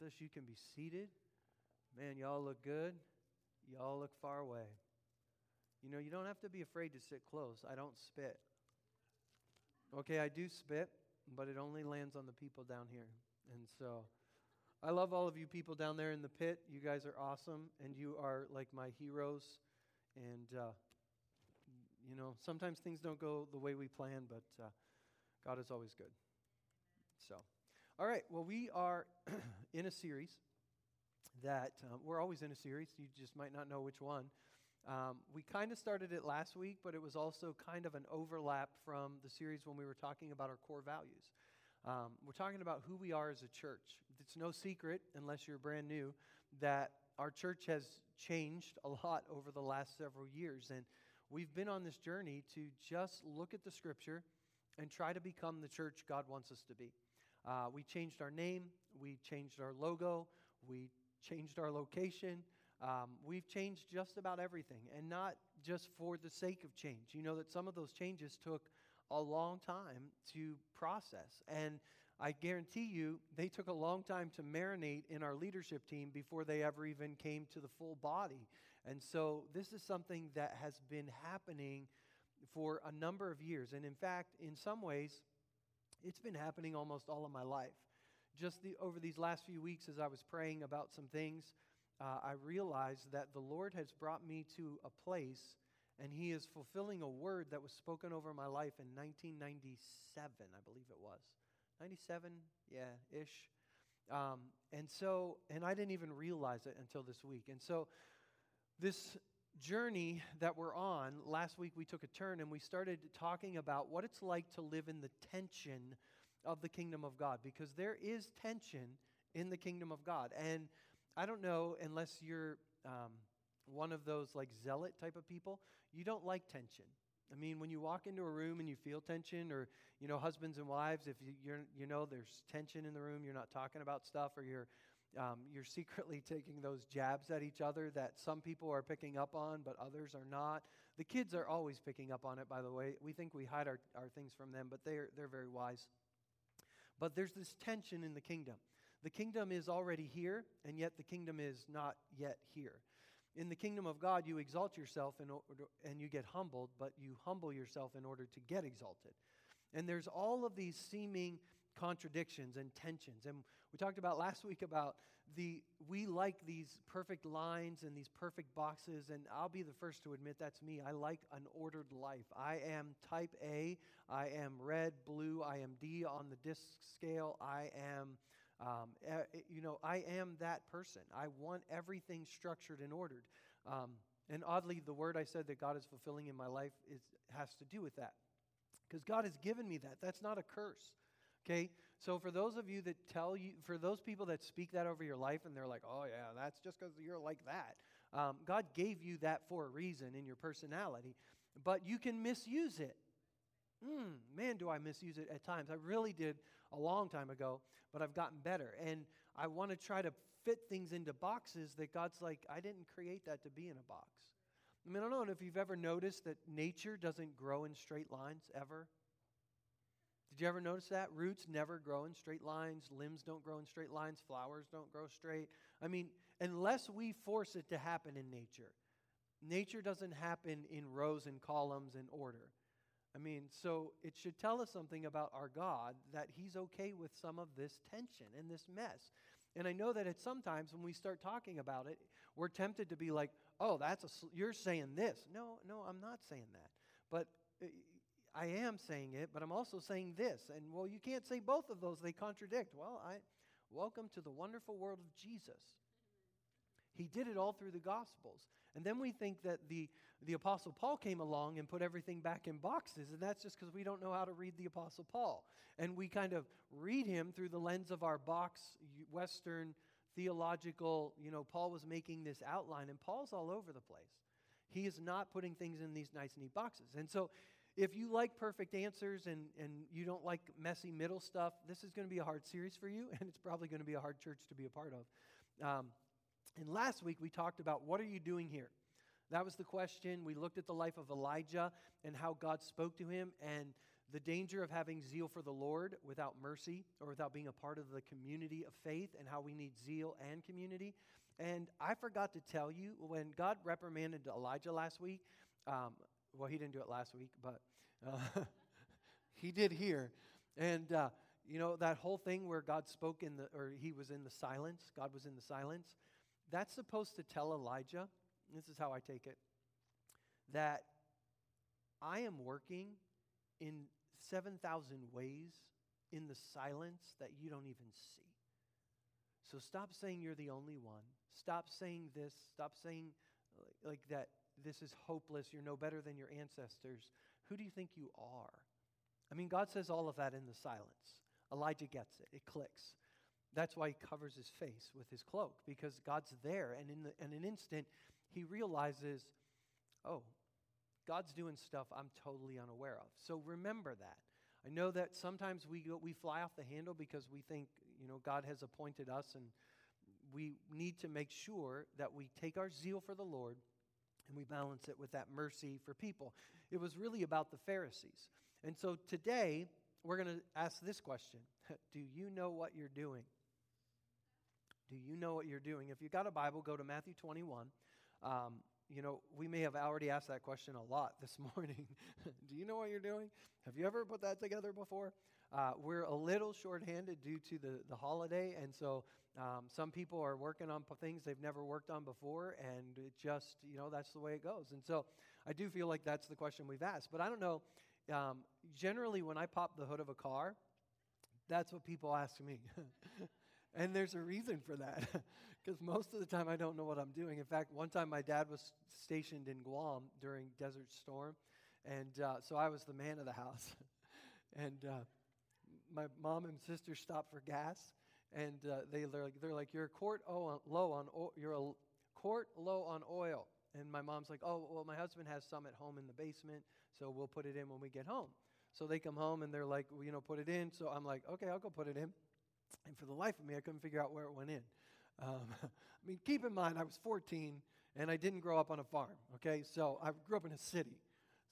with us, you can be seated. Man, y'all look good. Y'all look far away. You know, you don't have to be afraid to sit close. I don't spit. Okay, I do spit, but it only lands on the people down here. And so I love all of you people down there in the pit. You guys are awesome, and you are like my heroes. And, uh, you know, sometimes things don't go the way we plan, but uh, God is always good. So, all right, well, we are in a series that uh, we're always in a series. You just might not know which one. Um, we kind of started it last week, but it was also kind of an overlap from the series when we were talking about our core values. Um, we're talking about who we are as a church. It's no secret, unless you're brand new, that our church has changed a lot over the last several years. And we've been on this journey to just look at the scripture and try to become the church God wants us to be. Uh, we changed our name, we changed our logo, we changed our location. Um, we've changed just about everything, and not just for the sake of change. You know that some of those changes took a long time to process. And I guarantee you, they took a long time to marinate in our leadership team before they ever even came to the full body. And so, this is something that has been happening for a number of years. And in fact, in some ways, it's been happening almost all of my life. Just the, over these last few weeks, as I was praying about some things, uh, I realized that the Lord has brought me to a place and he is fulfilling a word that was spoken over my life in 1997, I believe it was. 97, yeah, ish. Um, and so, and I didn't even realize it until this week. And so, this journey that we're on, last week we took a turn and we started talking about what it's like to live in the tension of the kingdom of God, because there is tension in the kingdom of God. And I don't know, unless you're. Um, one of those like zealot type of people, you don't like tension. I mean, when you walk into a room and you feel tension, or you know, husbands and wives, if you're you know there's tension in the room, you're not talking about stuff, or you're um, you're secretly taking those jabs at each other that some people are picking up on, but others are not. The kids are always picking up on it, by the way. We think we hide our, our things from them, but they're, they're very wise. But there's this tension in the kingdom. The kingdom is already here, and yet the kingdom is not yet here. In the kingdom of God, you exalt yourself in order, and you get humbled, but you humble yourself in order to get exalted. And there's all of these seeming contradictions and tensions. And we talked about last week about the we like these perfect lines and these perfect boxes and I'll be the first to admit that's me. I like an ordered life. I am type A, I am red, blue, I am D on the disc scale. I am um, you know, I am that person. I want everything structured and ordered. Um, and oddly, the word I said that God is fulfilling in my life is, has to do with that. Because God has given me that. That's not a curse. Okay? So for those of you that tell you, for those people that speak that over your life and they're like, oh, yeah, that's just because you're like that. Um, God gave you that for a reason in your personality, but you can misuse it. Mm, man, do I misuse it at times. I really did a long time ago, but I've gotten better. And I want to try to fit things into boxes that God's like, I didn't create that to be in a box. I mean, I don't know if you've ever noticed that nature doesn't grow in straight lines ever. Did you ever notice that? Roots never grow in straight lines, limbs don't grow in straight lines, flowers don't grow straight. I mean, unless we force it to happen in nature, nature doesn't happen in rows and columns and order. I mean, so it should tell us something about our God that He's okay with some of this tension and this mess. And I know that at sometimes when we start talking about it, we're tempted to be like, "Oh, that's a you're saying this." No, no, I'm not saying that. But uh, I am saying it, but I'm also saying this. And well, you can't say both of those; they contradict. Well, I welcome to the wonderful world of Jesus. He did it all through the Gospels. And then we think that the, the Apostle Paul came along and put everything back in boxes, and that's just because we don't know how to read the Apostle Paul. And we kind of read him through the lens of our box, Western theological, you know, Paul was making this outline, and Paul's all over the place. He is not putting things in these nice, neat boxes. And so, if you like perfect answers and, and you don't like messy middle stuff, this is going to be a hard series for you, and it's probably going to be a hard church to be a part of. Um, and last week we talked about what are you doing here? That was the question. We looked at the life of Elijah and how God spoke to him. And the danger of having zeal for the Lord without mercy or without being a part of the community of faith and how we need zeal and community. And I forgot to tell you when God reprimanded Elijah last week, um, well, he didn't do it last week, but uh, he did here. And, uh, you know, that whole thing where God spoke in the, or he was in the silence, God was in the silence, that's supposed to tell Elijah, this is how I take it, that I am working in 7,000 ways in the silence that you don't even see. So stop saying you're the only one. Stop saying this. Stop saying like that this is hopeless. You're no better than your ancestors. Who do you think you are? I mean, God says all of that in the silence. Elijah gets it, it clicks. That's why he covers his face with his cloak, because God's there. And in, the, in an instant, he realizes, oh, God's doing stuff I'm totally unaware of. So remember that. I know that sometimes we, go, we fly off the handle because we think, you know, God has appointed us, and we need to make sure that we take our zeal for the Lord and we balance it with that mercy for people. It was really about the Pharisees. And so today, we're going to ask this question Do you know what you're doing? Do you know what you're doing? If you've got a Bible, go to Matthew 21. Um, you know, we may have already asked that question a lot this morning. Do you know what you're doing? Have you ever put that together before? Uh, we're a little shorthanded due to the, the holiday, and so um, some people are working on things they've never worked on before, and it just, you know, that's the way it goes. And so I do feel like that's the question we've asked. But I don't know. Um, generally, when I pop the hood of a car, that's what people ask me. and there's a reason for that. Because most of the time I don't know what I'm doing. In fact, one time my dad was stationed in Guam during Desert Storm. And uh, so I was the man of the house. and uh, my mom and sister stopped for gas. And uh, they, they're, like, they're like, you're a quart low on, o- you're a quart low on oil. And my mom's like, oh, well, my husband has some at home in the basement, so we'll put it in when we get home. So they come home and they're like, well, you know, put it in. So I'm like, okay, I'll go put it in. And for the life of me, I couldn't figure out where it went in. Um, I mean, keep in mind, I was 14 and I didn't grow up on a farm, okay? So I grew up in a city.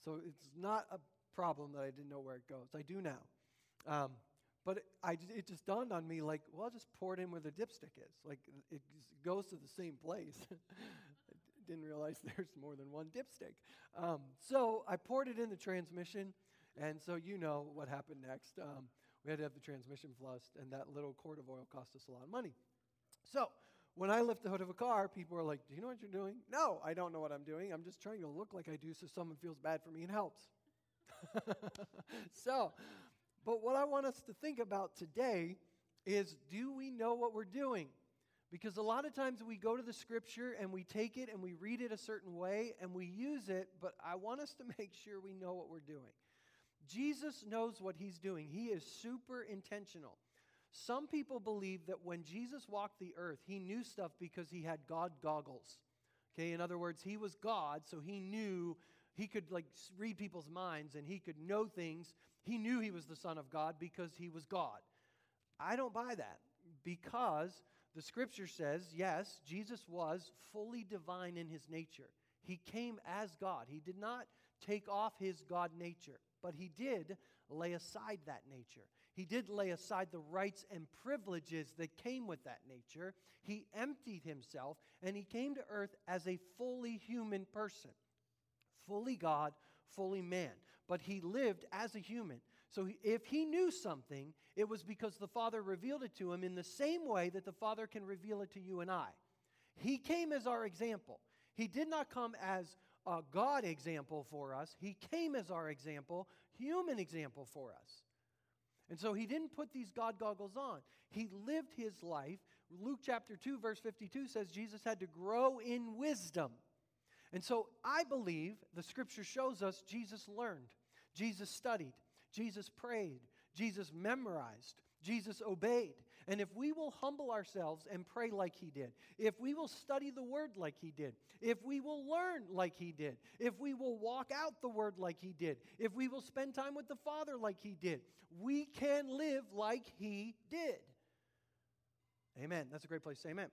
So it's not a problem that I didn't know where it goes. I do now. Um, but it, I, it just dawned on me like, well, I'll just pour it in where the dipstick is. Like, it goes to the same place. I didn't realize there's more than one dipstick. Um, so I poured it in the transmission, and so you know what happened next. Um, we had to have the transmission flushed, and that little quart of oil cost us a lot of money. So when I lift the hood of a car, people are like, Do you know what you're doing? No, I don't know what I'm doing. I'm just trying to look like I do so someone feels bad for me and helps. so, but what I want us to think about today is do we know what we're doing? Because a lot of times we go to the scripture and we take it and we read it a certain way and we use it, but I want us to make sure we know what we're doing. Jesus knows what he's doing, he is super intentional. Some people believe that when Jesus walked the earth, he knew stuff because he had God goggles. Okay, in other words, he was God, so he knew he could like read people's minds and he could know things. He knew he was the son of God because he was God. I don't buy that because the scripture says, yes, Jesus was fully divine in his nature. He came as God. He did not take off his God nature, but he did lay aside that nature. He did lay aside the rights and privileges that came with that nature. He emptied himself and he came to earth as a fully human person, fully God, fully man. But he lived as a human. So if he knew something, it was because the Father revealed it to him in the same way that the Father can reveal it to you and I. He came as our example. He did not come as a God example for us, He came as our example, human example for us. And so he didn't put these God goggles on. He lived his life. Luke chapter 2, verse 52 says Jesus had to grow in wisdom. And so I believe the scripture shows us Jesus learned, Jesus studied, Jesus prayed, Jesus memorized, Jesus obeyed. And if we will humble ourselves and pray like he did, if we will study the word like he did, if we will learn like he did, if we will walk out the word like he did, if we will spend time with the Father like he did, we can live like he did. Amen. That's a great place amen.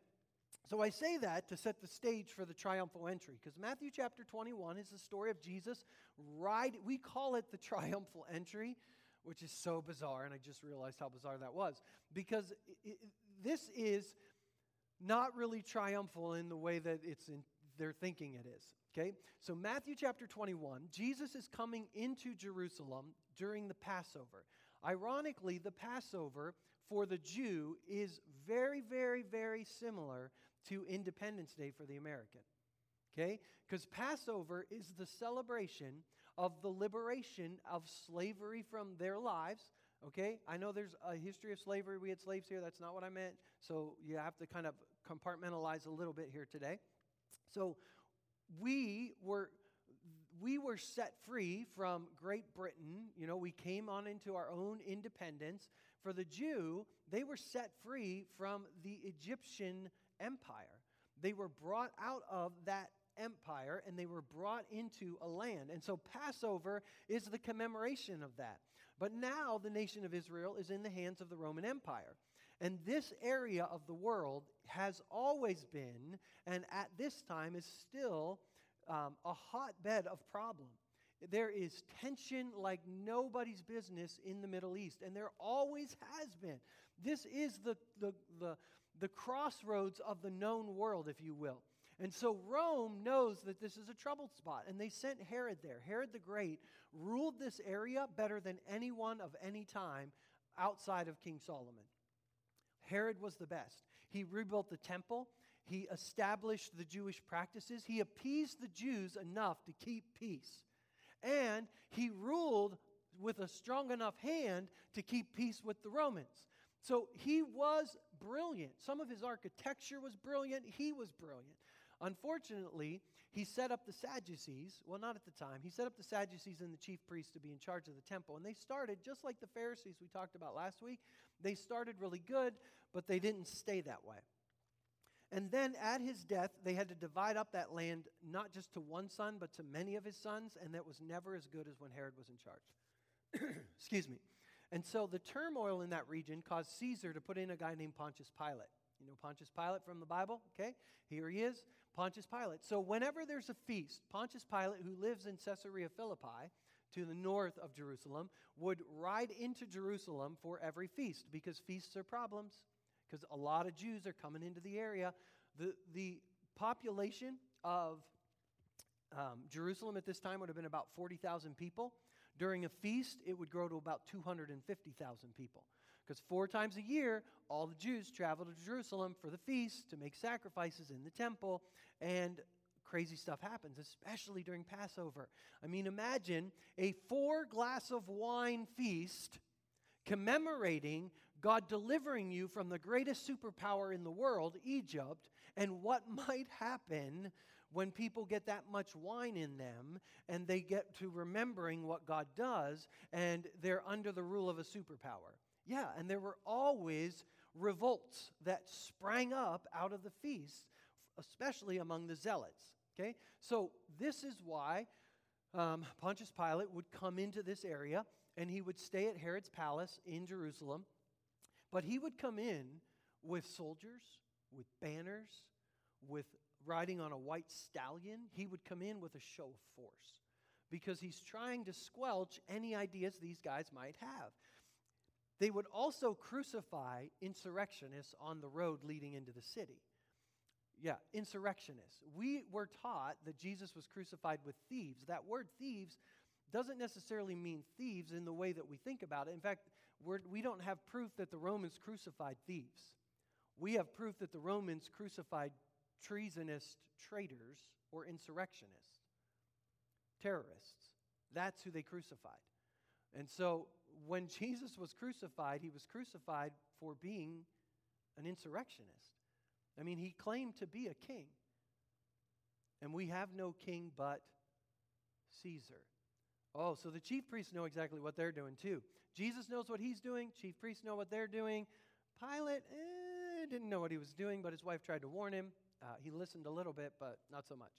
So I say that to set the stage for the triumphal entry, because Matthew chapter 21 is the story of Jesus ride. We call it the triumphal entry, which is so bizarre, and I just realized how bizarre that was, because it, it, this is not really triumphal in the way that it's in, they're thinking it is. Okay? So, Matthew chapter 21, Jesus is coming into Jerusalem during the Passover. Ironically, the Passover for the Jew is very, very, very similar to Independence Day for the American. Okay? Because Passover is the celebration of the liberation of slavery from their lives. Okay? I know there's a history of slavery. We had slaves here. That's not what I meant. So you have to kind of compartmentalize a little bit here today. So we were we were set free from Great Britain. You know, we came on into our own independence. For the Jew, they were set free from the Egyptian empire. They were brought out of that empire and they were brought into a land. And so Passover is the commemoration of that. But now the nation of Israel is in the hands of the Roman Empire. And this area of the world has always been, and at this time is still, um, a hotbed of problem. There is tension like nobody's business in the Middle East, and there always has been. This is the, the, the, the crossroads of the known world, if you will. And so Rome knows that this is a troubled spot, and they sent Herod there. Herod the Great ruled this area better than anyone of any time outside of King Solomon. Herod was the best. He rebuilt the temple, he established the Jewish practices, he appeased the Jews enough to keep peace. And he ruled with a strong enough hand to keep peace with the Romans. So he was brilliant. Some of his architecture was brilliant. He was brilliant. Unfortunately, he set up the Sadducees. Well, not at the time. He set up the Sadducees and the chief priests to be in charge of the temple. And they started, just like the Pharisees we talked about last week, they started really good, but they didn't stay that way. And then at his death, they had to divide up that land not just to one son, but to many of his sons, and that was never as good as when Herod was in charge. Excuse me. And so the turmoil in that region caused Caesar to put in a guy named Pontius Pilate. You know Pontius Pilate from the Bible? Okay, here he is, Pontius Pilate. So whenever there's a feast, Pontius Pilate, who lives in Caesarea Philippi, to the north of Jerusalem, would ride into Jerusalem for every feast because feasts are problems because a lot of Jews are coming into the area. The, the population of um, Jerusalem at this time would have been about 40,000 people. During a feast, it would grow to about 250,000 people. Because four times a year, all the Jews travel to Jerusalem for the feast to make sacrifices in the temple, and crazy stuff happens, especially during Passover. I mean, imagine a four glass of wine feast commemorating God delivering you from the greatest superpower in the world, Egypt, and what might happen when people get that much wine in them and they get to remembering what God does and they're under the rule of a superpower. Yeah, and there were always revolts that sprang up out of the feast, especially among the zealots. Okay? So, this is why um, Pontius Pilate would come into this area and he would stay at Herod's palace in Jerusalem but he would come in with soldiers, with banners, with riding on a white stallion. He would come in with a show of force because he's trying to squelch any ideas these guys might have. They would also crucify insurrectionists on the road leading into the city. Yeah, insurrectionists. We were taught that Jesus was crucified with thieves. That word thieves doesn't necessarily mean thieves in the way that we think about it. In fact, we're, we do not have proof that the Romans crucified thieves. We have proof that the Romans crucified treasonous traitors or insurrectionists, terrorists. That's who they crucified. And so when Jesus was crucified, he was crucified for being an insurrectionist. I mean, he claimed to be a king. And we have no king but Caesar. Oh, so the chief priests know exactly what they're doing too. Jesus knows what he's doing. Chief priests know what they're doing. Pilate eh, didn't know what he was doing, but his wife tried to warn him. Uh, he listened a little bit, but not so much.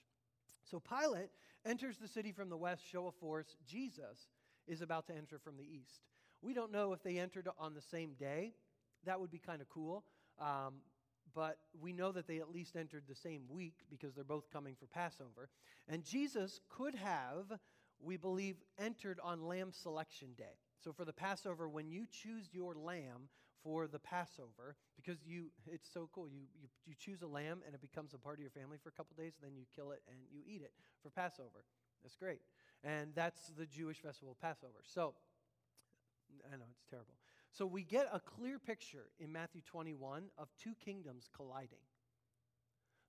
So Pilate enters the city from the west, show of force. Jesus is about to enter from the east. We don't know if they entered on the same day. That would be kind of cool. Um, but we know that they at least entered the same week because they're both coming for Passover. And Jesus could have, we believe, entered on Lamb Selection Day. So for the Passover, when you choose your lamb for the Passover, because you, it's so cool. You, you, you choose a lamb and it becomes a part of your family for a couple days, then you kill it and you eat it for Passover. That's great. And that's the Jewish festival of Passover. So, I know it's terrible. So we get a clear picture in Matthew 21 of two kingdoms colliding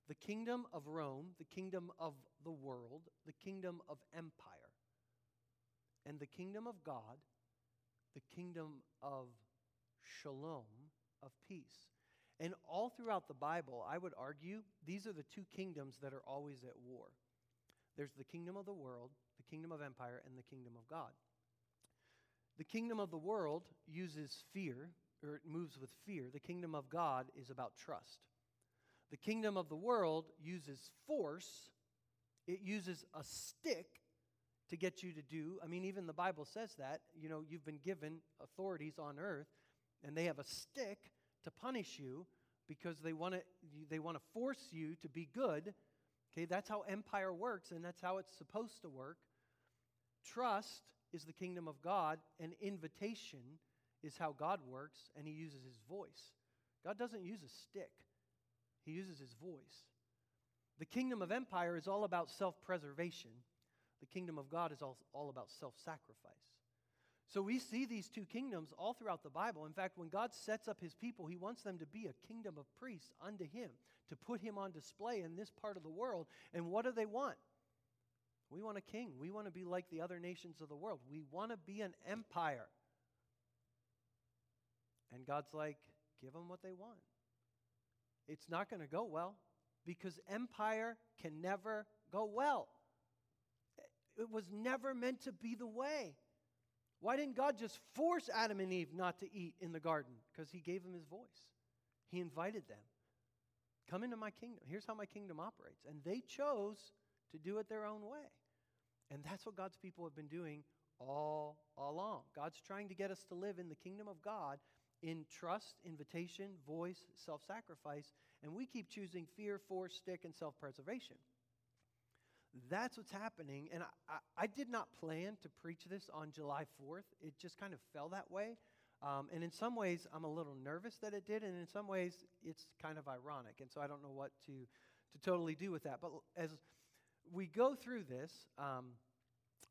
the kingdom of Rome, the kingdom of the world, the kingdom of empire, and the kingdom of God, the kingdom of shalom, of peace. And all throughout the Bible, I would argue these are the two kingdoms that are always at war. There's the kingdom of the world, the kingdom of empire, and the kingdom of God. The kingdom of the world uses fear, or it moves with fear. The kingdom of God is about trust. The kingdom of the world uses force, it uses a stick to get you to do. I mean, even the Bible says that. You know, you've been given authorities on earth, and they have a stick to punish you because they want to they want to force you to be good. Okay, that's how empire works, and that's how it's supposed to work. Trust is the kingdom of God, and invitation is how God works, and He uses His voice. God doesn't use a stick, He uses His voice. The kingdom of empire is all about self preservation, the kingdom of God is all, all about self sacrifice. So we see these two kingdoms all throughout the Bible. In fact, when God sets up his people, he wants them to be a kingdom of priests unto him, to put him on display in this part of the world. And what do they want? We want a king. We want to be like the other nations of the world. We want to be an empire. And God's like, give them what they want. It's not going to go well because empire can never go well. It was never meant to be the way. Why didn't God just force Adam and Eve not to eat in the garden? Because he gave them his voice. He invited them. Come into my kingdom. Here's how my kingdom operates. And they chose to do it their own way. And that's what God's people have been doing all along. God's trying to get us to live in the kingdom of God in trust, invitation, voice, self sacrifice, and we keep choosing fear, force, stick, and self preservation. That's what's happening. And I, I, I, did not plan to preach this on July 4th. It just kind of fell that way. Um, and in some ways, I'm a little nervous that it did. And in some ways, it's kind of ironic. And so I don't know what to, to totally do with that. But as we go through this, um,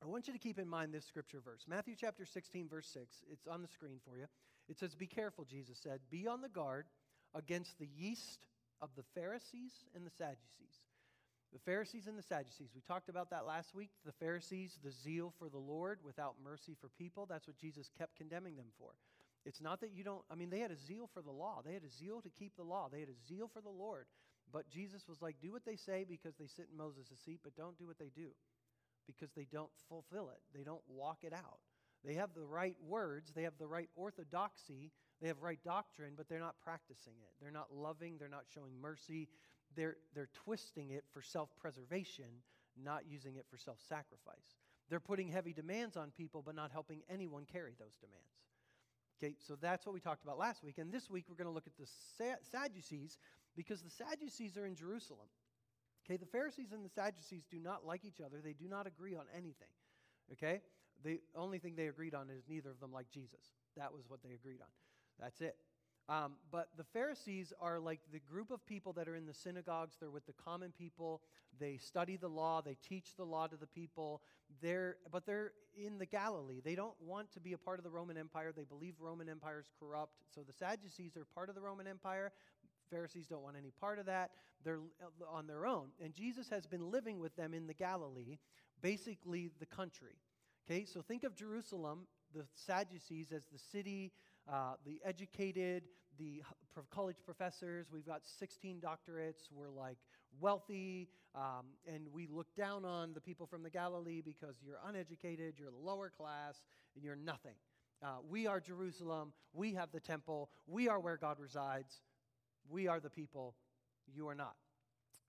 I want you to keep in mind this scripture verse Matthew chapter 16, verse 6. It's on the screen for you. It says, Be careful, Jesus said, be on the guard against the yeast of the Pharisees and the Sadducees. The Pharisees and the Sadducees. We talked about that last week. The Pharisees, the zeal for the Lord without mercy for people. That's what Jesus kept condemning them for. It's not that you don't, I mean, they had a zeal for the law. They had a zeal to keep the law. They had a zeal for the Lord. But Jesus was like, do what they say because they sit in Moses' seat, but don't do what they do because they don't fulfill it. They don't walk it out. They have the right words, they have the right orthodoxy, they have right doctrine, but they're not practicing it. They're not loving, they're not showing mercy. They're, they're twisting it for self preservation, not using it for self sacrifice. They're putting heavy demands on people, but not helping anyone carry those demands. Okay, so that's what we talked about last week. And this week we're going to look at the Sadducees because the Sadducees are in Jerusalem. Okay, the Pharisees and the Sadducees do not like each other. They do not agree on anything. Okay? The only thing they agreed on is neither of them like Jesus. That was what they agreed on. That's it. Um, but the Pharisees are like the group of people that are in the synagogues. They're with the common people. They study the law. They teach the law to the people. They're, but they're in the Galilee. They don't want to be a part of the Roman Empire. They believe Roman Empire is corrupt. So the Sadducees are part of the Roman Empire, Pharisees don't want any part of that. They're on their own. And Jesus has been living with them in the Galilee, basically the country. Okay, so think of Jerusalem, the Sadducees, as the city, uh, the educated, the college professors. We've got 16 doctorates. We're like wealthy, um, and we look down on the people from the Galilee because you're uneducated, you're the lower class, and you're nothing. Uh, we are Jerusalem. We have the temple. We are where God resides. We are the people, you are not.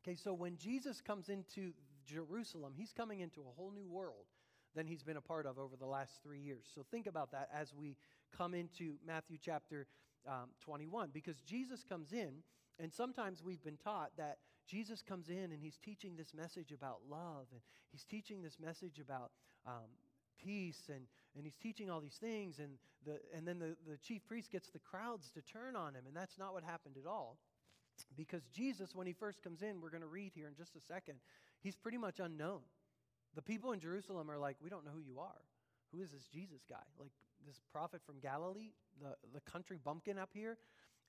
Okay, so when Jesus comes into Jerusalem, he's coming into a whole new world than he's been a part of over the last three years. So think about that as we come into Matthew chapter um, 21, because Jesus comes in And sometimes we've been taught that Jesus comes in and he's teaching this message about love, and he's teaching this message about um, peace, and, and he's teaching all these things, and, the, and then the, the chief priest gets the crowds to turn on him, and that's not what happened at all. Because Jesus, when he first comes in, we're going to read here in just a second, he's pretty much unknown. The people in Jerusalem are like, we don't know who you are. Who is this Jesus guy? Like this prophet from Galilee, the, the country bumpkin up here?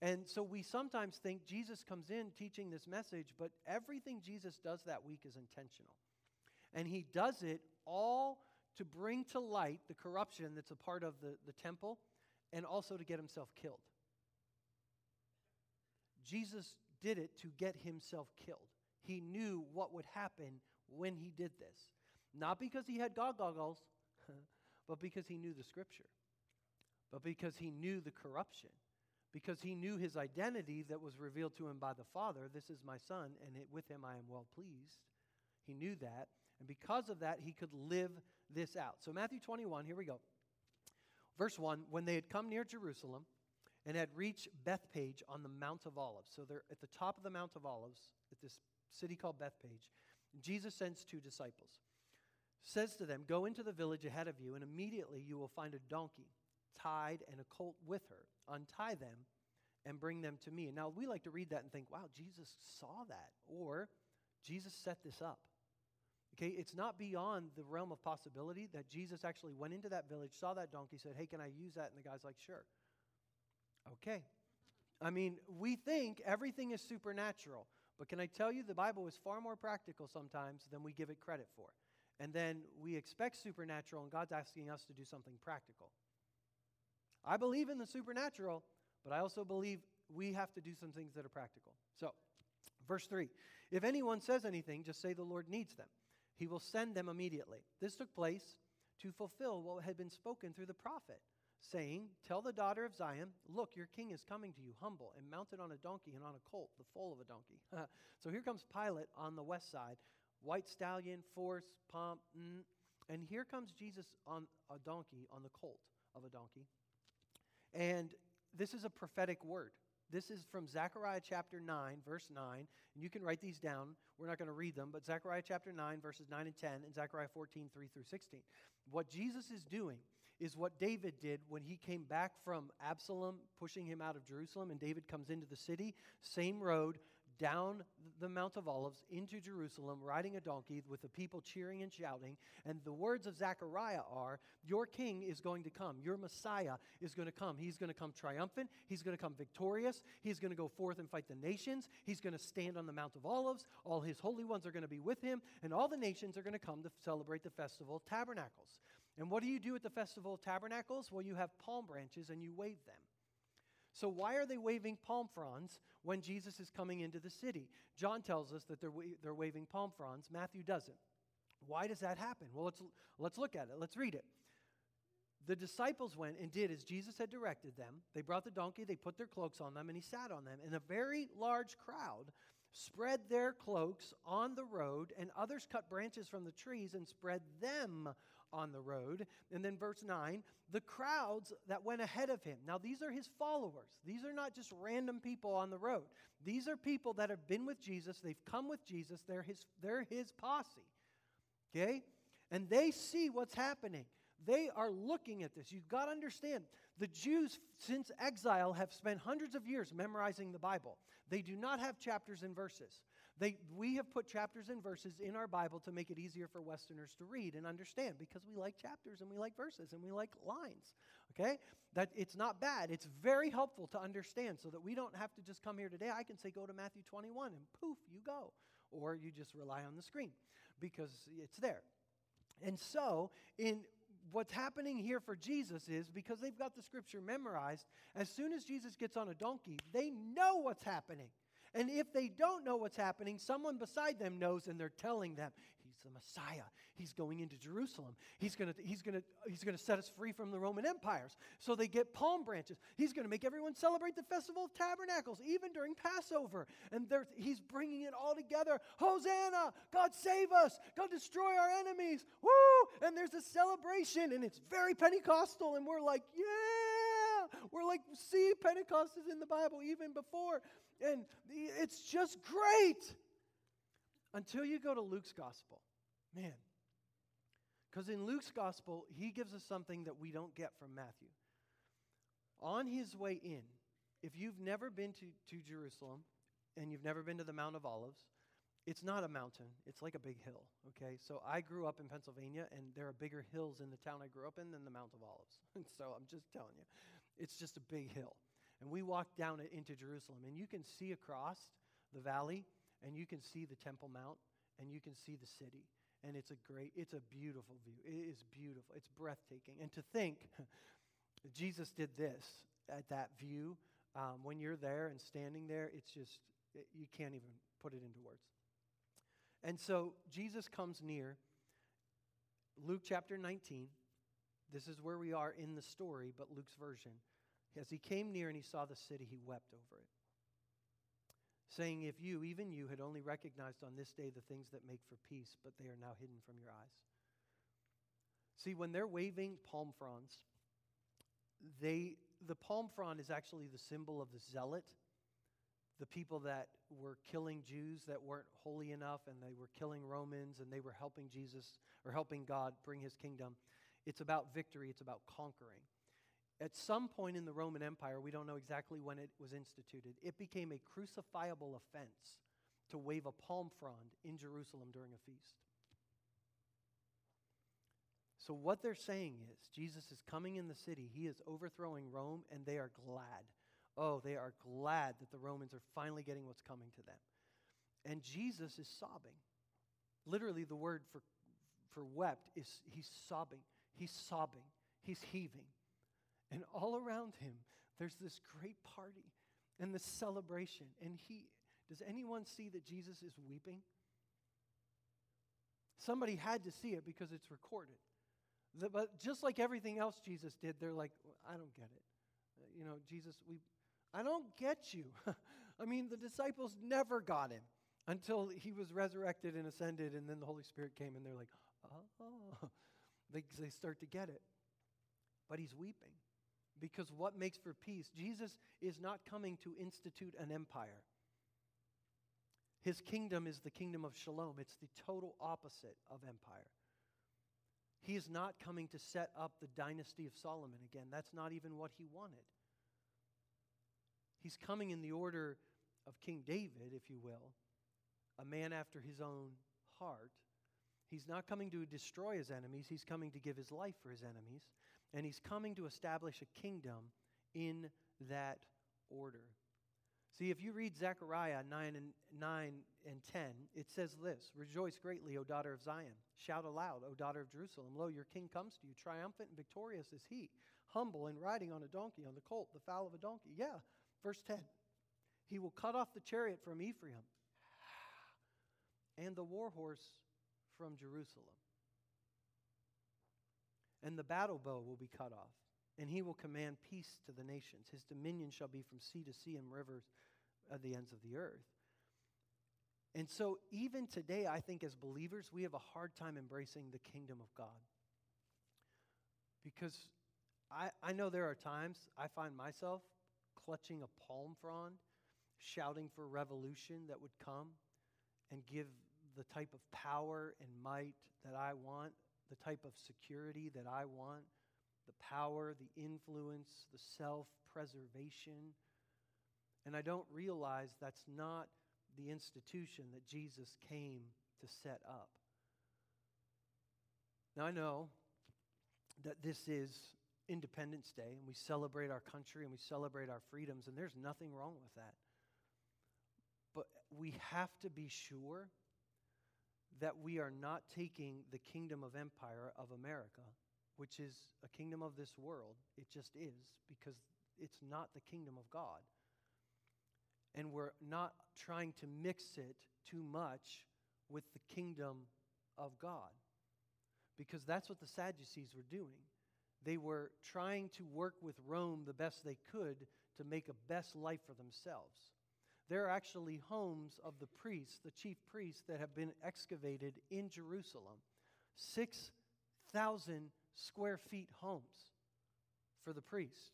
And so we sometimes think Jesus comes in teaching this message, but everything Jesus does that week is intentional. And he does it all to bring to light the corruption that's a part of the, the temple and also to get himself killed. Jesus did it to get himself killed. He knew what would happen when he did this. Not because he had God goggles, but because he knew the scripture, but because he knew the corruption, because he knew his identity that was revealed to him by the Father. This is my son, and it, with him I am well pleased. He knew that. And because of that, he could live this out. So, Matthew 21, here we go. Verse 1 When they had come near Jerusalem and had reached Bethphage on the Mount of Olives, so they're at the top of the Mount of Olives, at this city called Bethphage, Jesus sends two disciples. Says to them, Go into the village ahead of you, and immediately you will find a donkey tied and a colt with her. Untie them and bring them to me. And now, we like to read that and think, wow, Jesus saw that. Or Jesus set this up. Okay, it's not beyond the realm of possibility that Jesus actually went into that village, saw that donkey, said, Hey, can I use that? And the guy's like, Sure. Okay. I mean, we think everything is supernatural, but can I tell you, the Bible is far more practical sometimes than we give it credit for. And then we expect supernatural, and God's asking us to do something practical. I believe in the supernatural, but I also believe we have to do some things that are practical. So, verse 3 If anyone says anything, just say the Lord needs them he will send them immediately. This took place to fulfill what had been spoken through the prophet, saying, Tell the daughter of Zion, look, your king is coming to you, humble and mounted on a donkey and on a colt, the foal of a donkey. so here comes Pilate on the west side, white stallion, force, pomp, mm, and here comes Jesus on a donkey, on the colt of a donkey. And this is a prophetic word. This is from Zechariah chapter 9, verse 9. And you can write these down. We're not going to read them, but Zechariah chapter 9, verses 9 and 10, and Zechariah 14, 3 through 16. What Jesus is doing is what David did when he came back from Absalom pushing him out of Jerusalem, and David comes into the city. Same road, down the Mount of Olives into Jerusalem, riding a donkey with the people cheering and shouting. And the words of Zechariah are Your king is going to come. Your Messiah is going to come. He's going to come triumphant. He's going to come victorious. He's going to go forth and fight the nations. He's going to stand on the Mount of Olives. All his holy ones are going to be with him. And all the nations are going to come to celebrate the Festival of Tabernacles. And what do you do at the Festival of Tabernacles? Well, you have palm branches and you wave them. So, why are they waving palm fronds when Jesus is coming into the city? John tells us that they're, wa- they're waving palm fronds, Matthew doesn't. Why does that happen? Well, let's, let's look at it. Let's read it. The disciples went and did as Jesus had directed them. They brought the donkey, they put their cloaks on them, and he sat on them. And a very large crowd spread their cloaks on the road, and others cut branches from the trees and spread them on the road. And then verse 9, the crowds that went ahead of him. Now, these are his followers. These are not just random people on the road. These are people that have been with Jesus. They've come with Jesus. They're his, they're his posse. Okay? And they see what's happening. They are looking at this. You've got to understand the Jews, since exile, have spent hundreds of years memorizing the Bible. They do not have chapters and verses. They, we have put chapters and verses in our Bible to make it easier for Westerners to read and understand because we like chapters and we like verses and we like lines. Okay? That it's not bad. It's very helpful to understand so that we don't have to just come here today. I can say go to Matthew 21 and poof, you go. Or you just rely on the screen because it's there. And so, in what's happening here for Jesus is because they've got the scripture memorized, as soon as Jesus gets on a donkey, they know what's happening. And if they don't know what's happening, someone beside them knows and they're telling them, He's the Messiah. He's going into Jerusalem. He's going he's gonna, he's gonna set us free from the Roman empires. So they get palm branches. He's going to make everyone celebrate the Festival of Tabernacles, even during Passover. And he's bringing it all together. Hosanna! God save us! God destroy our enemies! Woo! And there's a celebration, and it's very Pentecostal. And we're like, yeah! We're like, see, Pentecost is in the Bible even before. And it's just great. Until you go to Luke's gospel. Man. Because in Luke's gospel, he gives us something that we don't get from Matthew. On his way in, if you've never been to, to Jerusalem and you've never been to the Mount of Olives, it's not a mountain, it's like a big hill, okay? So I grew up in Pennsylvania, and there are bigger hills in the town I grew up in than the Mount of Olives. so I'm just telling you, it's just a big hill. And we walked down into Jerusalem, and you can see across the valley, and you can see the Temple Mount, and you can see the city. And it's a great, it's a beautiful view. It is beautiful. It's breathtaking. And to think Jesus did this at that view, um, when you're there and standing there, it's just, it, you can't even put it into words. And so Jesus comes near. Luke chapter 19. This is where we are in the story, but Luke's version. As he came near and he saw the city, he wept over it, saying, If you, even you, had only recognized on this day the things that make for peace, but they are now hidden from your eyes. See, when they're waving palm fronds, they, the palm frond is actually the symbol of the zealot the people that were killing Jews that weren't holy enough and they were killing Romans and they were helping Jesus or helping God bring his kingdom. It's about victory, it's about conquering. At some point in the Roman Empire, we don't know exactly when it was instituted, it became a crucifiable offense to wave a palm frond in Jerusalem during a feast. So, what they're saying is, Jesus is coming in the city, he is overthrowing Rome, and they are glad Oh, they are glad that the Romans are finally getting what's coming to them. And Jesus is sobbing. Literally, the word for, for wept is he's sobbing. He's sobbing. He's heaving. And all around him, there's this great party and this celebration. And he, does anyone see that Jesus is weeping? Somebody had to see it because it's recorded. The, but just like everything else Jesus did, they're like, I don't get it. Uh, you know, Jesus, we, I don't get you. I mean, the disciples never got him until he was resurrected and ascended, and then the Holy Spirit came, and they're like, oh. They, they start to get it. But he's weeping because what makes for peace? Jesus is not coming to institute an empire. His kingdom is the kingdom of shalom. It's the total opposite of empire. He is not coming to set up the dynasty of Solomon again. That's not even what he wanted. He's coming in the order of King David, if you will, a man after his own heart. He's not coming to destroy his enemies, he's coming to give his life for his enemies. And he's coming to establish a kingdom in that order. See, if you read Zechariah 9 and, 9 and 10, it says this Rejoice greatly, O daughter of Zion. Shout aloud, O daughter of Jerusalem. Lo, your king comes to you. Triumphant and victorious is he, humble and riding on a donkey, on the colt, the foal of a donkey. Yeah, Verse 10 He will cut off the chariot from Ephraim and the war horse from Jerusalem. And the battle bow will be cut off, and he will command peace to the nations. His dominion shall be from sea to sea and rivers at the ends of the earth. And so, even today, I think as believers, we have a hard time embracing the kingdom of God. Because I, I know there are times I find myself clutching a palm frond, shouting for revolution that would come and give the type of power and might that I want, the type of security that I want, the power, the influence, the self preservation. And I don't realize that's not the institution that Jesus came to set up. Now, I know that this is Independence Day and we celebrate our country and we celebrate our freedoms, and there's nothing wrong with that. But we have to be sure that we are not taking the kingdom of empire of America, which is a kingdom of this world. It just is, because it's not the kingdom of God. And we're not trying to mix it too much with the kingdom of God. Because that's what the Sadducees were doing. They were trying to work with Rome the best they could to make a best life for themselves. There are actually homes of the priests, the chief priests, that have been excavated in Jerusalem. 6,000 square feet homes for the priest.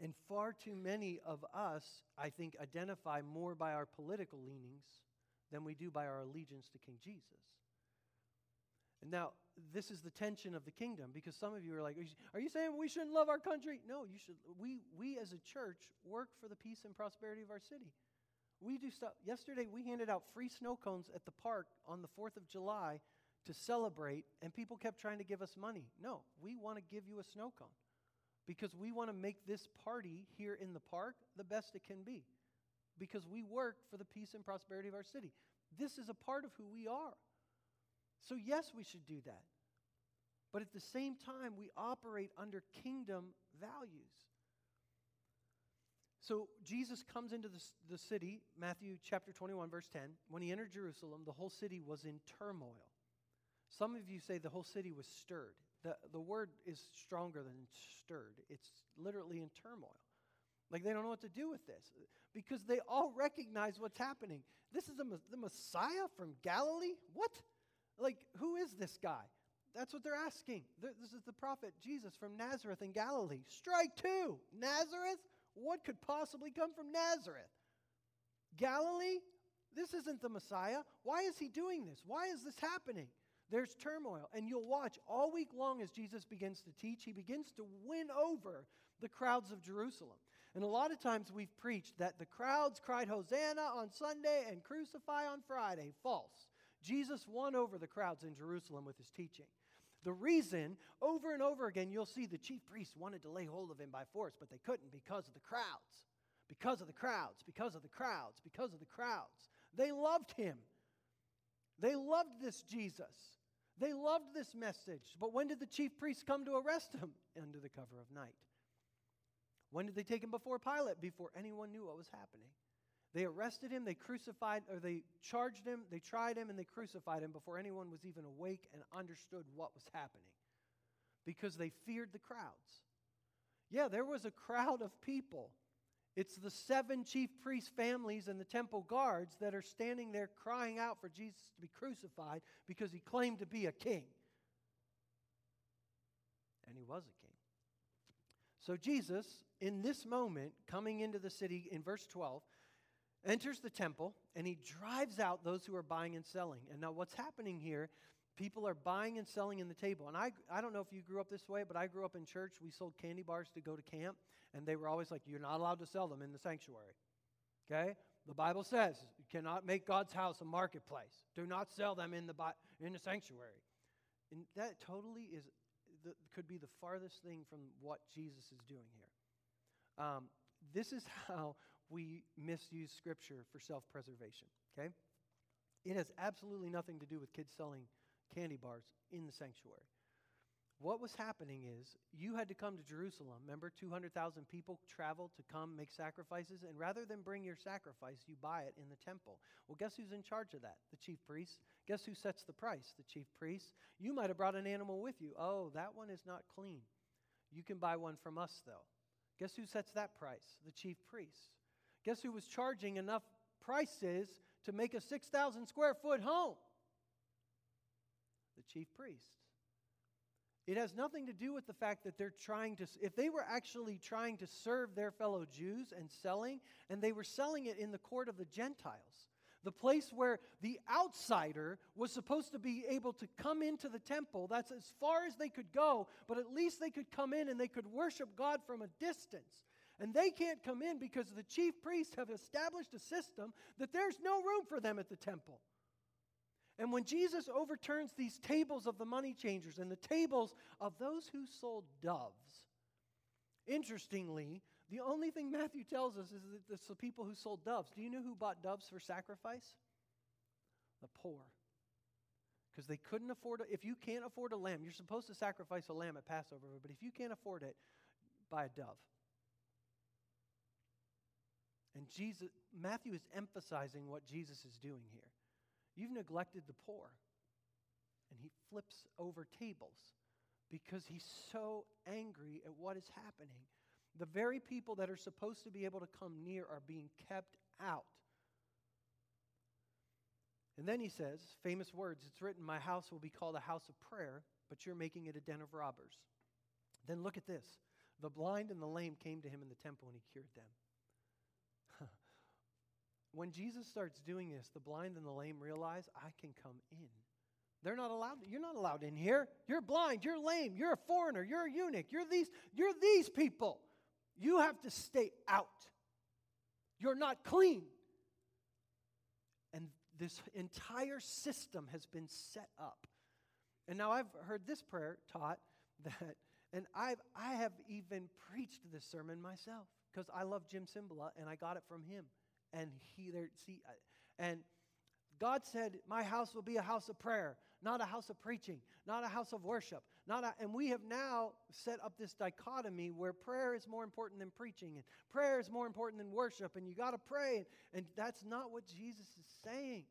And far too many of us, I think, identify more by our political leanings than we do by our allegiance to King Jesus. And now, this is the tension of the kingdom because some of you are like, are you saying we shouldn't love our country? No, you should. We, we as a church work for the peace and prosperity of our city. We do stuff. Yesterday, we handed out free snow cones at the park on the 4th of July to celebrate, and people kept trying to give us money. No, we want to give you a snow cone because we want to make this party here in the park the best it can be because we work for the peace and prosperity of our city. This is a part of who we are. So, yes, we should do that. But at the same time, we operate under kingdom values. So Jesus comes into the, the city, Matthew chapter 21, verse 10. When he entered Jerusalem, the whole city was in turmoil. Some of you say the whole city was stirred. The, the word is stronger than stirred, it's literally in turmoil. Like they don't know what to do with this because they all recognize what's happening. This is the, the Messiah from Galilee? What? Like, who is this guy? That's what they're asking. This is the prophet Jesus from Nazareth in Galilee. Strike two. Nazareth? What could possibly come from Nazareth? Galilee? This isn't the Messiah. Why is he doing this? Why is this happening? There's turmoil. And you'll watch all week long as Jesus begins to teach, he begins to win over the crowds of Jerusalem. And a lot of times we've preached that the crowds cried Hosanna on Sunday and crucify on Friday. False. Jesus won over the crowds in Jerusalem with his teaching. The reason, over and over again, you'll see the chief priests wanted to lay hold of him by force, but they couldn't because of the crowds. Because of the crowds, because of the crowds, because of the crowds. They loved him. They loved this Jesus. They loved this message. But when did the chief priests come to arrest him? Under the cover of night. When did they take him before Pilate? Before anyone knew what was happening. They arrested him, they crucified, or they charged him, they tried him, and they crucified him before anyone was even awake and understood what was happening because they feared the crowds. Yeah, there was a crowd of people. It's the seven chief priest families and the temple guards that are standing there crying out for Jesus to be crucified because he claimed to be a king. And he was a king. So, Jesus, in this moment, coming into the city in verse 12, enters the temple and he drives out those who are buying and selling. And now, what's happening here, people are buying and selling in the table. And I, I don't know if you grew up this way, but I grew up in church. We sold candy bars to go to camp, and they were always like, You're not allowed to sell them in the sanctuary. Okay? The Bible says you cannot make God's house a marketplace. Do not sell them in the, in the sanctuary. And that totally is could be the farthest thing from what Jesus is doing here. Um, this is how we misuse Scripture for self preservation, okay? It has absolutely nothing to do with kids selling candy bars in the sanctuary. What was happening is you had to come to Jerusalem. Remember, 200,000 people traveled to come make sacrifices, and rather than bring your sacrifice, you buy it in the temple. Well, guess who's in charge of that? The chief priest. Guess who sets the price? The chief priest. You might have brought an animal with you. Oh, that one is not clean. You can buy one from us, though. Guess who sets that price? The chief priest. Guess who was charging enough prices to make a 6,000 square foot home? The chief priest. It has nothing to do with the fact that they're trying to, if they were actually trying to serve their fellow Jews and selling, and they were selling it in the court of the Gentiles, the place where the outsider was supposed to be able to come into the temple. That's as far as they could go, but at least they could come in and they could worship God from a distance. And they can't come in because the chief priests have established a system that there's no room for them at the temple. And when Jesus overturns these tables of the money changers and the tables of those who sold doves, interestingly, the only thing Matthew tells us is that it's the people who sold doves. Do you know who bought doves for sacrifice? The poor. Because they couldn't afford it. If you can't afford a lamb, you're supposed to sacrifice a lamb at Passover, but if you can't afford it, buy a dove. And Jesus, Matthew is emphasizing what Jesus is doing here. You've neglected the poor. And he flips over tables because he's so angry at what is happening. The very people that are supposed to be able to come near are being kept out. And then he says, famous words, it's written, My house will be called a house of prayer, but you're making it a den of robbers. Then look at this. The blind and the lame came to him in the temple and he cured them. When Jesus starts doing this, the blind and the lame realize I can come in. They're not allowed. You're not allowed in here. You're blind. You're lame. You're a foreigner. You're a eunuch. You're these. You're these people. You have to stay out. You're not clean. And this entire system has been set up. And now I've heard this prayer taught that and I've, I have even preached this sermon myself because I love Jim Cymbala and I got it from him. And he there, see, uh, and God said, My house will be a house of prayer, not a house of preaching, not a house of worship. Not a, and we have now set up this dichotomy where prayer is more important than preaching, and prayer is more important than worship, and you got to pray. And, and that's not what Jesus is saying.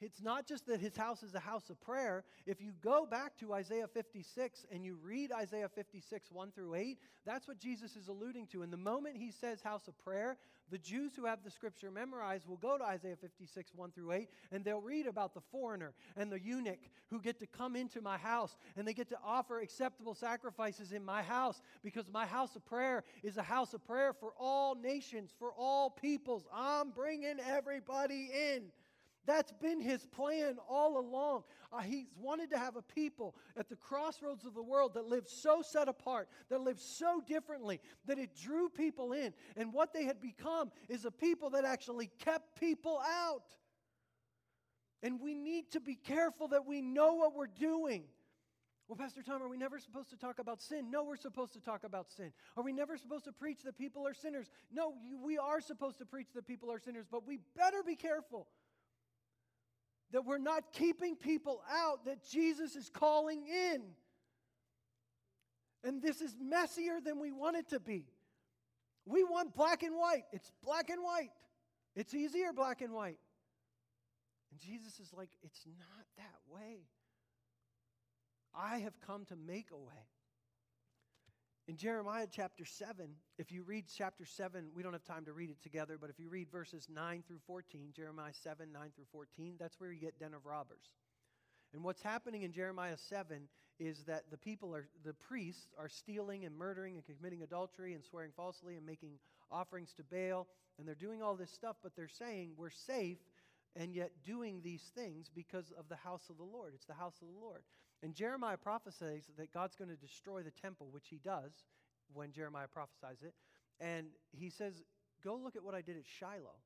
It's not just that his house is a house of prayer. If you go back to Isaiah 56 and you read Isaiah 56, 1 through 8, that's what Jesus is alluding to. And the moment he says house of prayer, the Jews who have the scripture memorized will go to Isaiah 56, 1 through 8, and they'll read about the foreigner and the eunuch who get to come into my house and they get to offer acceptable sacrifices in my house because my house of prayer is a house of prayer for all nations, for all peoples. I'm bringing everybody in. That's been his plan all along. Uh, he's wanted to have a people at the crossroads of the world that lived so set apart, that lived so differently, that it drew people in. And what they had become is a people that actually kept people out. And we need to be careful that we know what we're doing. Well, Pastor Tom, are we never supposed to talk about sin? No, we're supposed to talk about sin. Are we never supposed to preach that people are sinners? No, we are supposed to preach that people are sinners, but we better be careful that we're not keeping people out that Jesus is calling in. And this is messier than we want it to be. We want black and white. It's black and white. It's easier black and white. And Jesus is like, it's not that way. I have come to make a way. In Jeremiah chapter 7, if you read chapter 7, we don't have time to read it together, but if you read verses 9 through 14, Jeremiah 7, 9 through 14, that's where you get den of robbers. And what's happening in Jeremiah 7 is that the people are, the priests are stealing and murdering and committing adultery and swearing falsely and making offerings to Baal. And they're doing all this stuff, but they're saying we're safe and yet doing these things because of the house of the Lord. It's the house of the Lord. And Jeremiah prophesies that God's going to destroy the temple, which he does when Jeremiah prophesies it. And he says, Go look at what I did at Shiloh.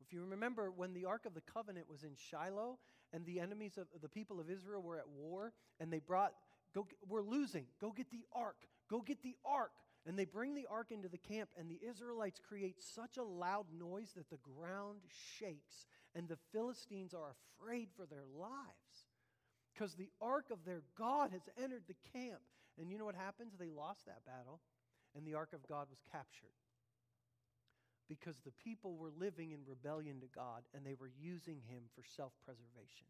If you remember, when the Ark of the Covenant was in Shiloh and the enemies of the people of Israel were at war and they brought, go, we're losing, go get the Ark, go get the Ark. And they bring the ark into the camp, and the Israelites create such a loud noise that the ground shakes, and the Philistines are afraid for their lives because the ark of their God has entered the camp. And you know what happens? They lost that battle, and the ark of God was captured. Because the people were living in rebellion to God, and they were using him for self preservation.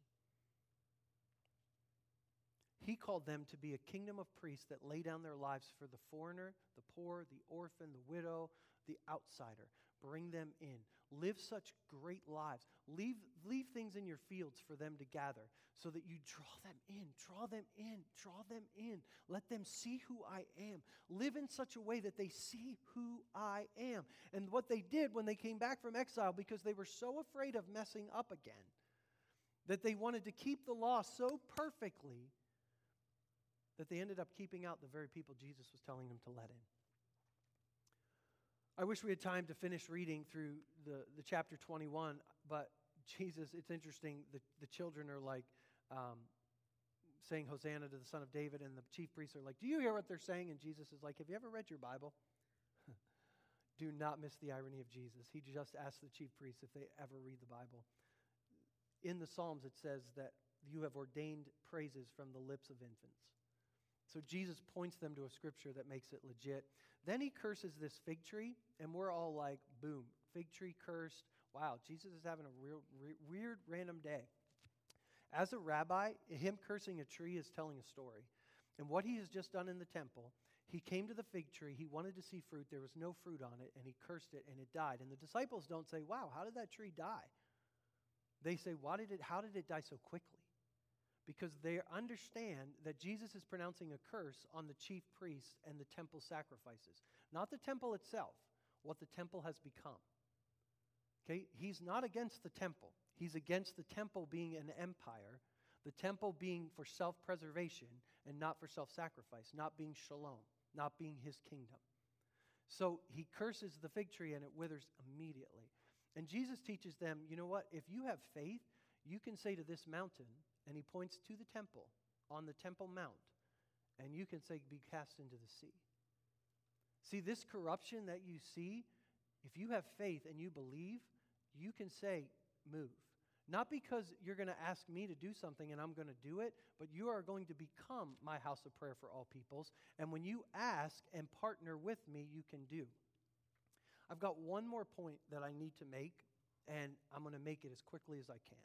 He called them to be a kingdom of priests that lay down their lives for the foreigner, the poor, the orphan, the widow, the outsider. Bring them in. Live such great lives. Leave, leave things in your fields for them to gather so that you draw them in, draw them in, draw them in. Let them see who I am. Live in such a way that they see who I am. And what they did when they came back from exile, because they were so afraid of messing up again, that they wanted to keep the law so perfectly that they ended up keeping out the very people Jesus was telling them to let in. I wish we had time to finish reading through the, the chapter 21, but Jesus, it's interesting. The, the children are like um, saying Hosanna to the Son of David, and the chief priests are like, Do you hear what they're saying? And Jesus is like, Have you ever read your Bible? Do not miss the irony of Jesus. He just asked the chief priests if they ever read the Bible. In the Psalms, it says that you have ordained praises from the lips of infants. So Jesus points them to a scripture that makes it legit. Then he curses this fig tree, and we're all like, boom, fig tree cursed. Wow, Jesus is having a real, re- weird, random day. As a rabbi, him cursing a tree is telling a story. And what he has just done in the temple, he came to the fig tree, he wanted to see fruit, there was no fruit on it, and he cursed it, and it died. And the disciples don't say, Wow, how did that tree die? They say, Why did it, How did it die so quickly? Because they understand that Jesus is pronouncing a curse on the chief priests and the temple sacrifices. Not the temple itself, what the temple has become. Okay? He's not against the temple. He's against the temple being an empire, the temple being for self preservation and not for self sacrifice, not being shalom, not being his kingdom. So he curses the fig tree and it withers immediately. And Jesus teaches them, you know what? If you have faith, you can say to this mountain, and he points to the temple on the Temple Mount, and you can say, be cast into the sea. See, this corruption that you see, if you have faith and you believe, you can say, move. Not because you're going to ask me to do something and I'm going to do it, but you are going to become my house of prayer for all peoples. And when you ask and partner with me, you can do. I've got one more point that I need to make, and I'm going to make it as quickly as I can.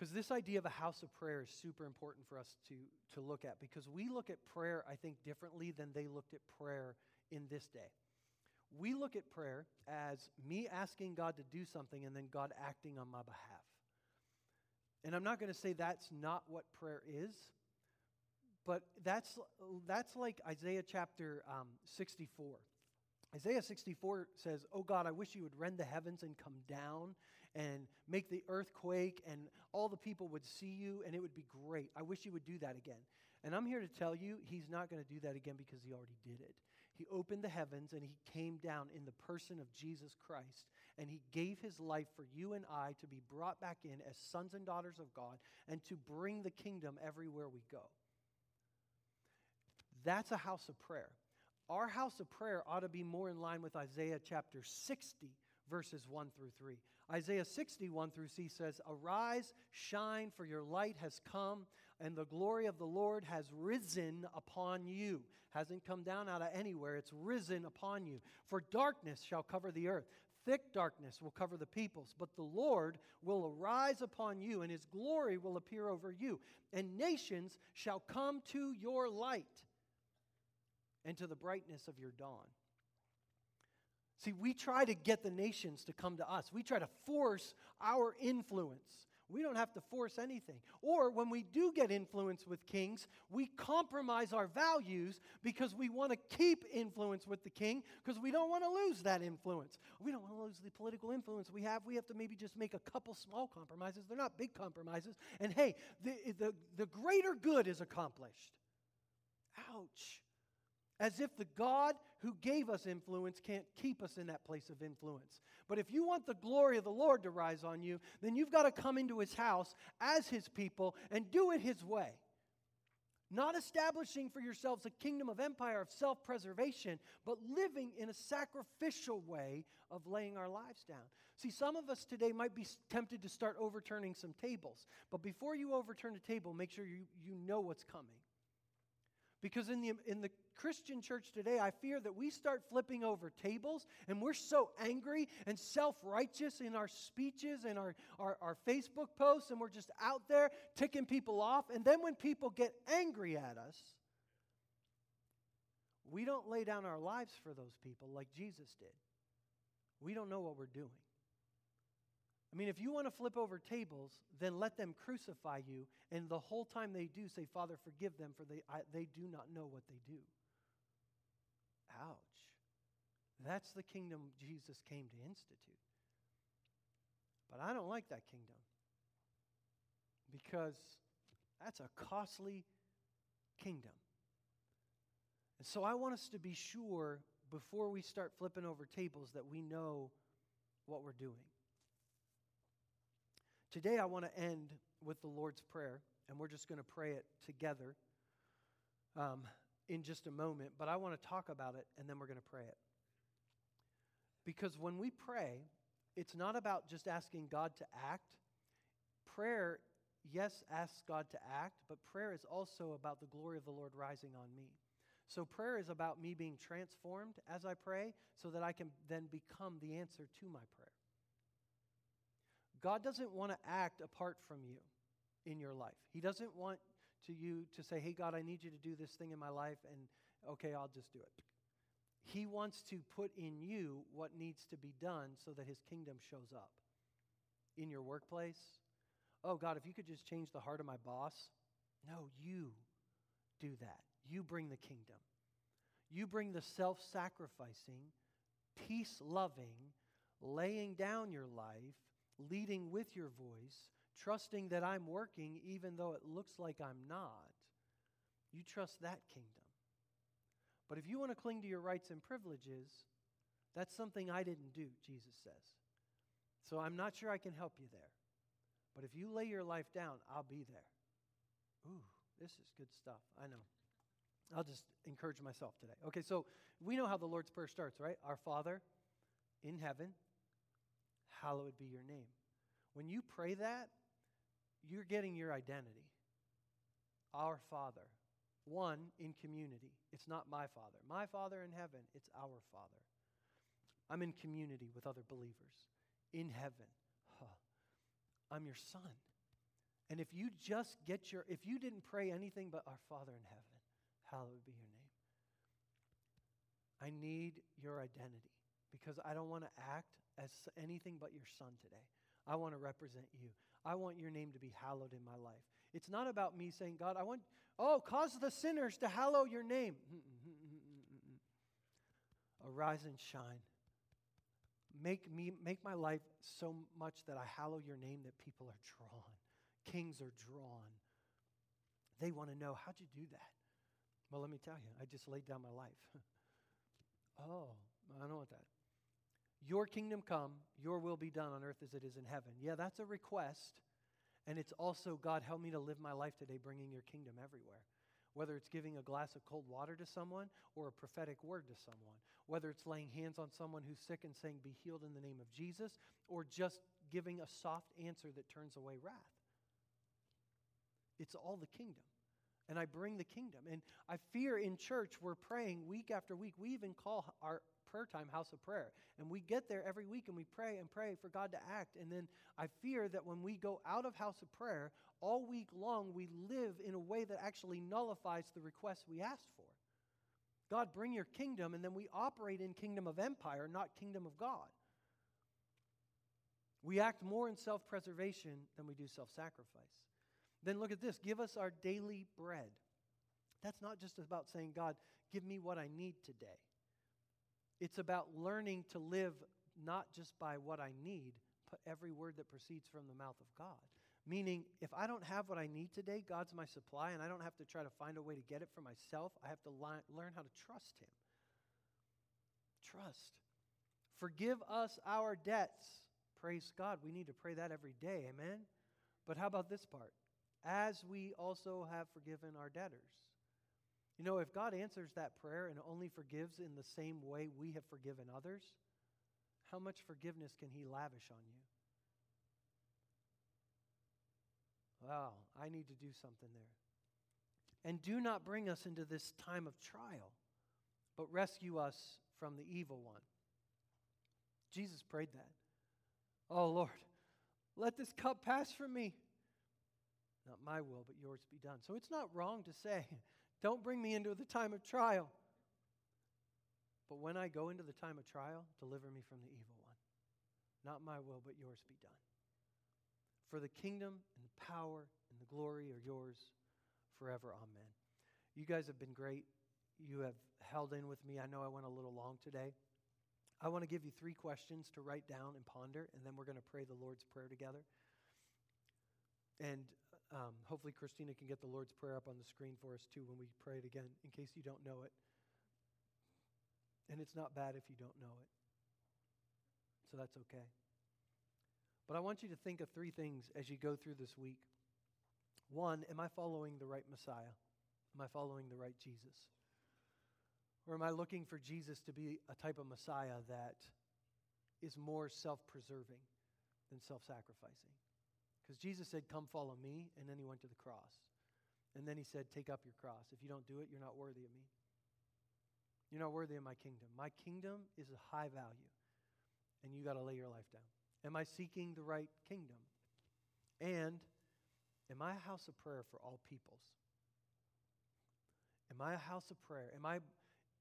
Because this idea of a house of prayer is super important for us to, to look at because we look at prayer, I think, differently than they looked at prayer in this day. We look at prayer as me asking God to do something and then God acting on my behalf. And I'm not going to say that's not what prayer is, but that's, that's like Isaiah chapter um, 64. Isaiah 64 says, Oh God, I wish you would rend the heavens and come down and make the earth quake and all the people would see you and it would be great. I wish you would do that again. And I'm here to tell you, he's not going to do that again because he already did it. He opened the heavens and he came down in the person of Jesus Christ and he gave his life for you and I to be brought back in as sons and daughters of God and to bring the kingdom everywhere we go. That's a house of prayer. Our house of prayer ought to be more in line with Isaiah chapter 60, verses 1 through 3. Isaiah 61 through C says, Arise, shine, for your light has come, and the glory of the Lord has risen upon you. Hasn't come down out of anywhere, it's risen upon you. For darkness shall cover the earth. Thick darkness will cover the peoples, but the Lord will arise upon you, and his glory will appear over you. And nations shall come to your light and to the brightness of your dawn. See, we try to get the nations to come to us. We try to force our influence. We don't have to force anything. Or when we do get influence with kings, we compromise our values because we want to keep influence with the king because we don't want to lose that influence. We don't want to lose the political influence we have. We have to maybe just make a couple small compromises. They're not big compromises. And hey, the, the, the greater good is accomplished. Ouch. As if the God who gave us influence can't keep us in that place of influence. But if you want the glory of the Lord to rise on you, then you've got to come into his house as his people and do it his way. Not establishing for yourselves a kingdom of empire of self preservation, but living in a sacrificial way of laying our lives down. See, some of us today might be tempted to start overturning some tables, but before you overturn a table, make sure you, you know what's coming. Because in the, in the Christian church today, I fear that we start flipping over tables and we're so angry and self righteous in our speeches and our, our, our, Facebook posts, and we're just out there ticking people off. And then when people get angry at us, we don't lay down our lives for those people like Jesus did. We don't know what we're doing. I mean, if you want to flip over tables, then let them crucify you, and the whole time they do, say, Father, forgive them, for they, I, they do not know what they do. Ouch. That's the kingdom Jesus came to institute. But I don't like that kingdom because that's a costly kingdom. And so I want us to be sure before we start flipping over tables that we know what we're doing. Today, I want to end with the Lord's Prayer, and we're just going to pray it together um, in just a moment. But I want to talk about it, and then we're going to pray it. Because when we pray, it's not about just asking God to act. Prayer, yes, asks God to act, but prayer is also about the glory of the Lord rising on me. So prayer is about me being transformed as I pray so that I can then become the answer to my prayer. God doesn't want to act apart from you in your life. He doesn't want to you to say, "Hey God, I need you to do this thing in my life and okay, I'll just do it." He wants to put in you what needs to be done so that his kingdom shows up. In your workplace, oh, God, if you could just change the heart of my boss. No, you do that. You bring the kingdom. You bring the self sacrificing, peace loving, laying down your life, leading with your voice, trusting that I'm working even though it looks like I'm not. You trust that kingdom. But if you want to cling to your rights and privileges, that's something I didn't do, Jesus says. So I'm not sure I can help you there. But if you lay your life down, I'll be there. Ooh, this is good stuff. I know. I'll just encourage myself today. Okay, so we know how the Lord's Prayer starts, right? Our Father in heaven, hallowed be your name. When you pray that, you're getting your identity. Our Father, one in community. It's not my Father. My Father in heaven, it's our Father. I'm in community with other believers in heaven. Huh. I'm your son. And if you just get your, if you didn't pray anything but our Father in heaven, hallowed be your name. I need your identity because I don't want to act as anything but your son today. I want to represent you. I want your name to be hallowed in my life. It's not about me saying, God, I want, oh, cause the sinners to hallow your name. Arise and shine. Make me make my life so much that I hallow your name that people are drawn. Kings are drawn. They want to know, how'd you do that? Well, let me tell you, I just laid down my life. oh, I don't want that. Your kingdom come, your will be done on earth as it is in heaven. Yeah, that's a request. And it's also, God, help me to live my life today bringing your kingdom everywhere. Whether it's giving a glass of cold water to someone or a prophetic word to someone, whether it's laying hands on someone who's sick and saying, Be healed in the name of Jesus, or just giving a soft answer that turns away wrath. It's all the kingdom. And I bring the kingdom. And I fear in church, we're praying week after week. We even call our prayer time house of prayer. And we get there every week and we pray and pray for God to act. And then I fear that when we go out of house of prayer, all week long we live in a way that actually nullifies the requests we asked for. God, bring your kingdom, and then we operate in kingdom of empire, not kingdom of God. We act more in self preservation than we do self sacrifice. Then look at this give us our daily bread. That's not just about saying, God, give me what I need today. It's about learning to live not just by what I need, but every word that proceeds from the mouth of God. Meaning, if I don't have what I need today, God's my supply, and I don't have to try to find a way to get it for myself. I have to li- learn how to trust Him. Trust. Forgive us our debts. Praise God. We need to pray that every day. Amen. But how about this part? As we also have forgiven our debtors. You know, if God answers that prayer and only forgives in the same way we have forgiven others, how much forgiveness can He lavish on you? Wow, I need to do something there. And do not bring us into this time of trial, but rescue us from the evil one. Jesus prayed that. Oh, Lord, let this cup pass from me. Not my will, but yours be done. So it's not wrong to say, don't bring me into the time of trial. But when I go into the time of trial, deliver me from the evil one. Not my will, but yours be done. For the kingdom and the power and the glory are yours forever. Amen. You guys have been great. You have held in with me. I know I went a little long today. I want to give you three questions to write down and ponder, and then we're going to pray the Lord's Prayer together. And um, hopefully, Christina can get the Lord's Prayer up on the screen for us too when we pray it again, in case you don't know it. And it's not bad if you don't know it. So that's okay. But I want you to think of three things as you go through this week. One, am I following the right Messiah? Am I following the right Jesus? Or am I looking for Jesus to be a type of Messiah that is more self preserving than self sacrificing? Because Jesus said, Come follow me, and then he went to the cross. And then he said, Take up your cross. If you don't do it, you're not worthy of me. You're not worthy of my kingdom. My kingdom is a high value, and you got to lay your life down. Am I seeking the right kingdom? And am I a house of prayer for all peoples? Am I a house of prayer? Am I,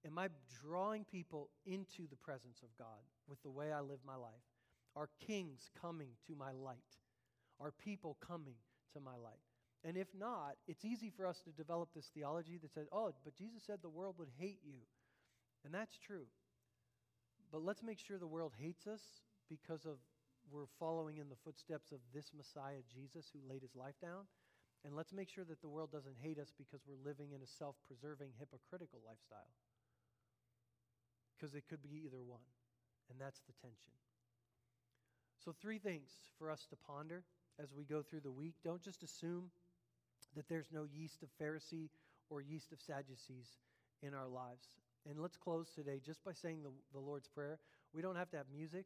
am I drawing people into the presence of God with the way I live my life? Are kings coming to my light? Are people coming to my light? And if not, it's easy for us to develop this theology that says, oh, but Jesus said the world would hate you. And that's true. But let's make sure the world hates us because of we're following in the footsteps of this Messiah, Jesus, who laid his life down. And let's make sure that the world doesn't hate us because we're living in a self preserving, hypocritical lifestyle. Because it could be either one. And that's the tension. So, three things for us to ponder as we go through the week. Don't just assume that there's no yeast of Pharisee or yeast of Sadducees in our lives. And let's close today just by saying the, the Lord's Prayer. We don't have to have music.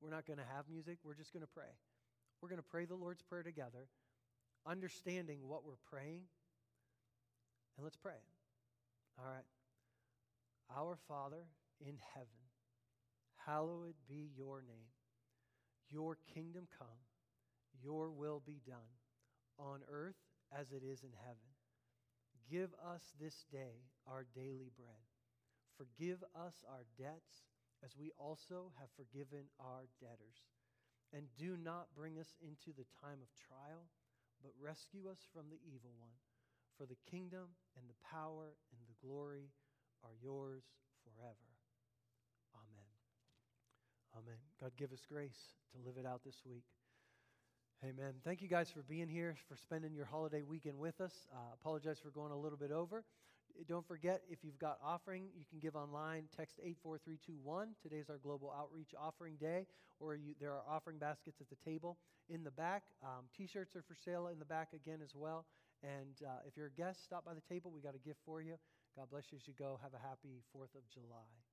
We're not going to have music. We're just going to pray. We're going to pray the Lord's Prayer together, understanding what we're praying. And let's pray. All right. Our Father in heaven, hallowed be your name. Your kingdom come, your will be done on earth as it is in heaven. Give us this day our daily bread. Forgive us our debts as we also have forgiven our debtors. And do not bring us into the time of trial, but rescue us from the evil one. For the kingdom and the power and the glory are yours forever. Amen. Amen. God, give us grace to live it out this week. Amen. Thank you guys for being here, for spending your holiday weekend with us. Uh, apologize for going a little bit over. Don't forget, if you've got offering, you can give online. Text 84321. Today's our Global Outreach Offering Day, or you, there are offering baskets at the table in the back. Um, T shirts are for sale in the back again as well. And uh, if you're a guest, stop by the table. We got a gift for you. God bless you as you go. Have a happy 4th of July.